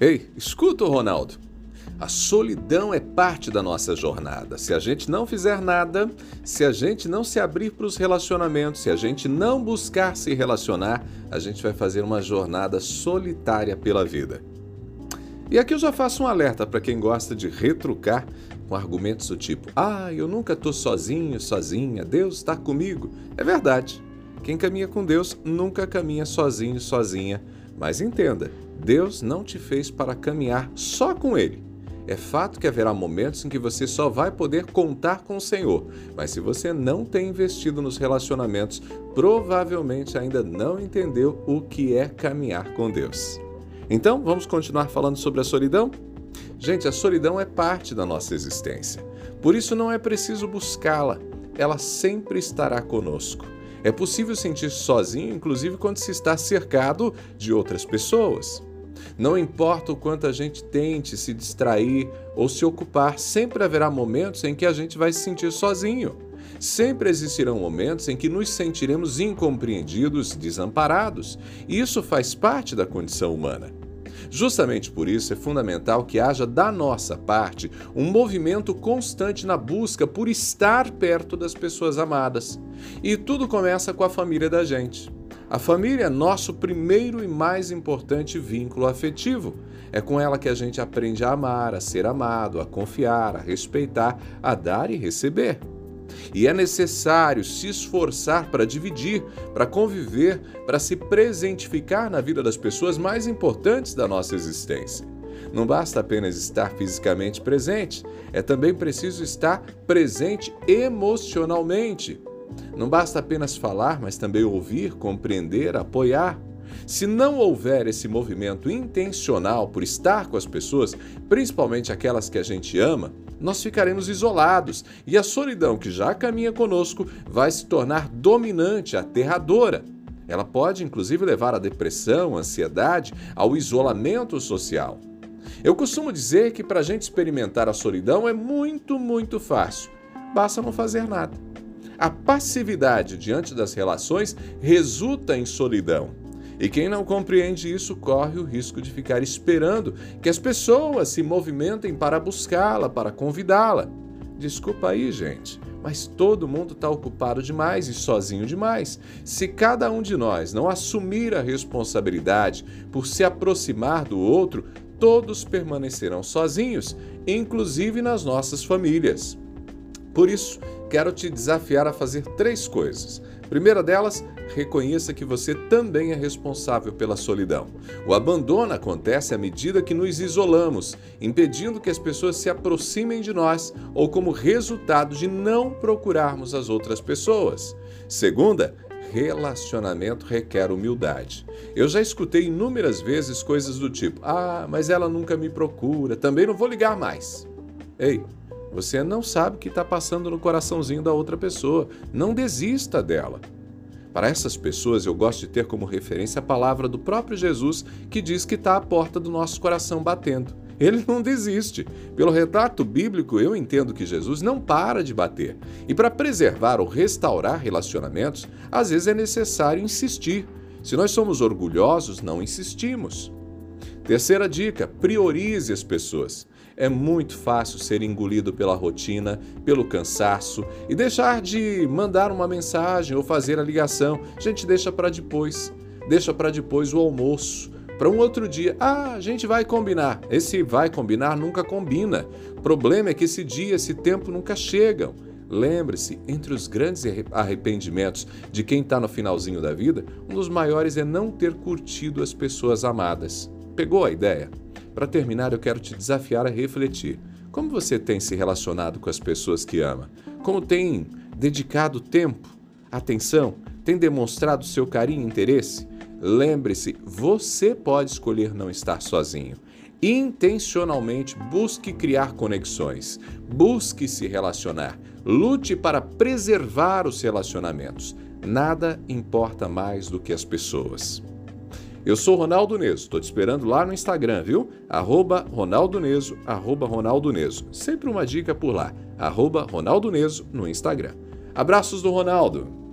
Ei, escuta o Ronaldo. A solidão é parte da nossa jornada. Se a gente não fizer nada, se a gente não se abrir para os relacionamentos, se a gente não buscar se relacionar, a gente vai fazer uma jornada solitária pela vida. E aqui eu já faço um alerta para quem gosta de retrucar com argumentos do tipo: Ah, eu nunca estou sozinho, sozinha, Deus está comigo. É verdade. Quem caminha com Deus nunca caminha sozinho, sozinha. Mas entenda, Deus não te fez para caminhar só com Ele. É fato que haverá momentos em que você só vai poder contar com o Senhor, mas se você não tem investido nos relacionamentos, provavelmente ainda não entendeu o que é caminhar com Deus. Então, vamos continuar falando sobre a solidão? Gente, a solidão é parte da nossa existência. Por isso não é preciso buscá-la, ela sempre estará conosco. É possível sentir sozinho, inclusive quando se está cercado de outras pessoas. Não importa o quanto a gente tente se distrair ou se ocupar, sempre haverá momentos em que a gente vai se sentir sozinho. Sempre existirão momentos em que nos sentiremos incompreendidos, desamparados, e isso faz parte da condição humana. Justamente por isso é fundamental que haja da nossa parte um movimento constante na busca por estar perto das pessoas amadas. E tudo começa com a família da gente. A família é nosso primeiro e mais importante vínculo afetivo. É com ela que a gente aprende a amar, a ser amado, a confiar, a respeitar, a dar e receber. E é necessário se esforçar para dividir, para conviver, para se presentificar na vida das pessoas mais importantes da nossa existência. Não basta apenas estar fisicamente presente, é também preciso estar presente emocionalmente. Não basta apenas falar, mas também ouvir, compreender, apoiar. Se não houver esse movimento intencional por estar com as pessoas, principalmente aquelas que a gente ama, nós ficaremos isolados e a solidão que já caminha conosco vai se tornar dominante, aterradora. Ela pode inclusive levar à depressão, ansiedade, ao isolamento social. Eu costumo dizer que para a gente experimentar a solidão é muito, muito fácil. Basta não fazer nada. A passividade diante das relações resulta em solidão. E quem não compreende isso corre o risco de ficar esperando que as pessoas se movimentem para buscá-la, para convidá-la. Desculpa aí, gente, mas todo mundo está ocupado demais e sozinho demais. Se cada um de nós não assumir a responsabilidade por se aproximar do outro, todos permanecerão sozinhos, inclusive nas nossas famílias. Por isso, quero te desafiar a fazer três coisas. Primeira delas, reconheça que você também é responsável pela solidão. O abandono acontece à medida que nos isolamos, impedindo que as pessoas se aproximem de nós ou como resultado de não procurarmos as outras pessoas. Segunda, relacionamento requer humildade. Eu já escutei inúmeras vezes coisas do tipo: ah, mas ela nunca me procura, também não vou ligar mais. Ei, você não sabe o que está passando no coraçãozinho da outra pessoa. Não desista dela. Para essas pessoas, eu gosto de ter como referência a palavra do próprio Jesus que diz que está à porta do nosso coração batendo. Ele não desiste. Pelo retrato bíblico, eu entendo que Jesus não para de bater. E para preservar ou restaurar relacionamentos, às vezes é necessário insistir. Se nós somos orgulhosos, não insistimos. Terceira dica: priorize as pessoas. É muito fácil ser engolido pela rotina, pelo cansaço e deixar de mandar uma mensagem ou fazer a ligação. A gente deixa para depois. Deixa para depois o almoço. Para um outro dia, ah, a gente vai combinar. Esse vai combinar nunca combina. O problema é que esse dia, esse tempo nunca chegam. Lembre-se, entre os grandes arrependimentos de quem está no finalzinho da vida, um dos maiores é não ter curtido as pessoas amadas. Pegou a ideia? Para terminar, eu quero te desafiar a refletir. Como você tem se relacionado com as pessoas que ama? Como tem dedicado tempo, atenção, tem demonstrado seu carinho e interesse? Lembre-se, você pode escolher não estar sozinho. Intencionalmente busque criar conexões, busque se relacionar, lute para preservar os relacionamentos. Nada importa mais do que as pessoas. Eu sou Ronaldo Neso, estou te esperando lá no Instagram, viu? Arroba Ronaldo Neso, arroba Ronaldo Neso. Sempre uma dica por lá, arroba Ronaldo Neso no Instagram. Abraços do Ronaldo!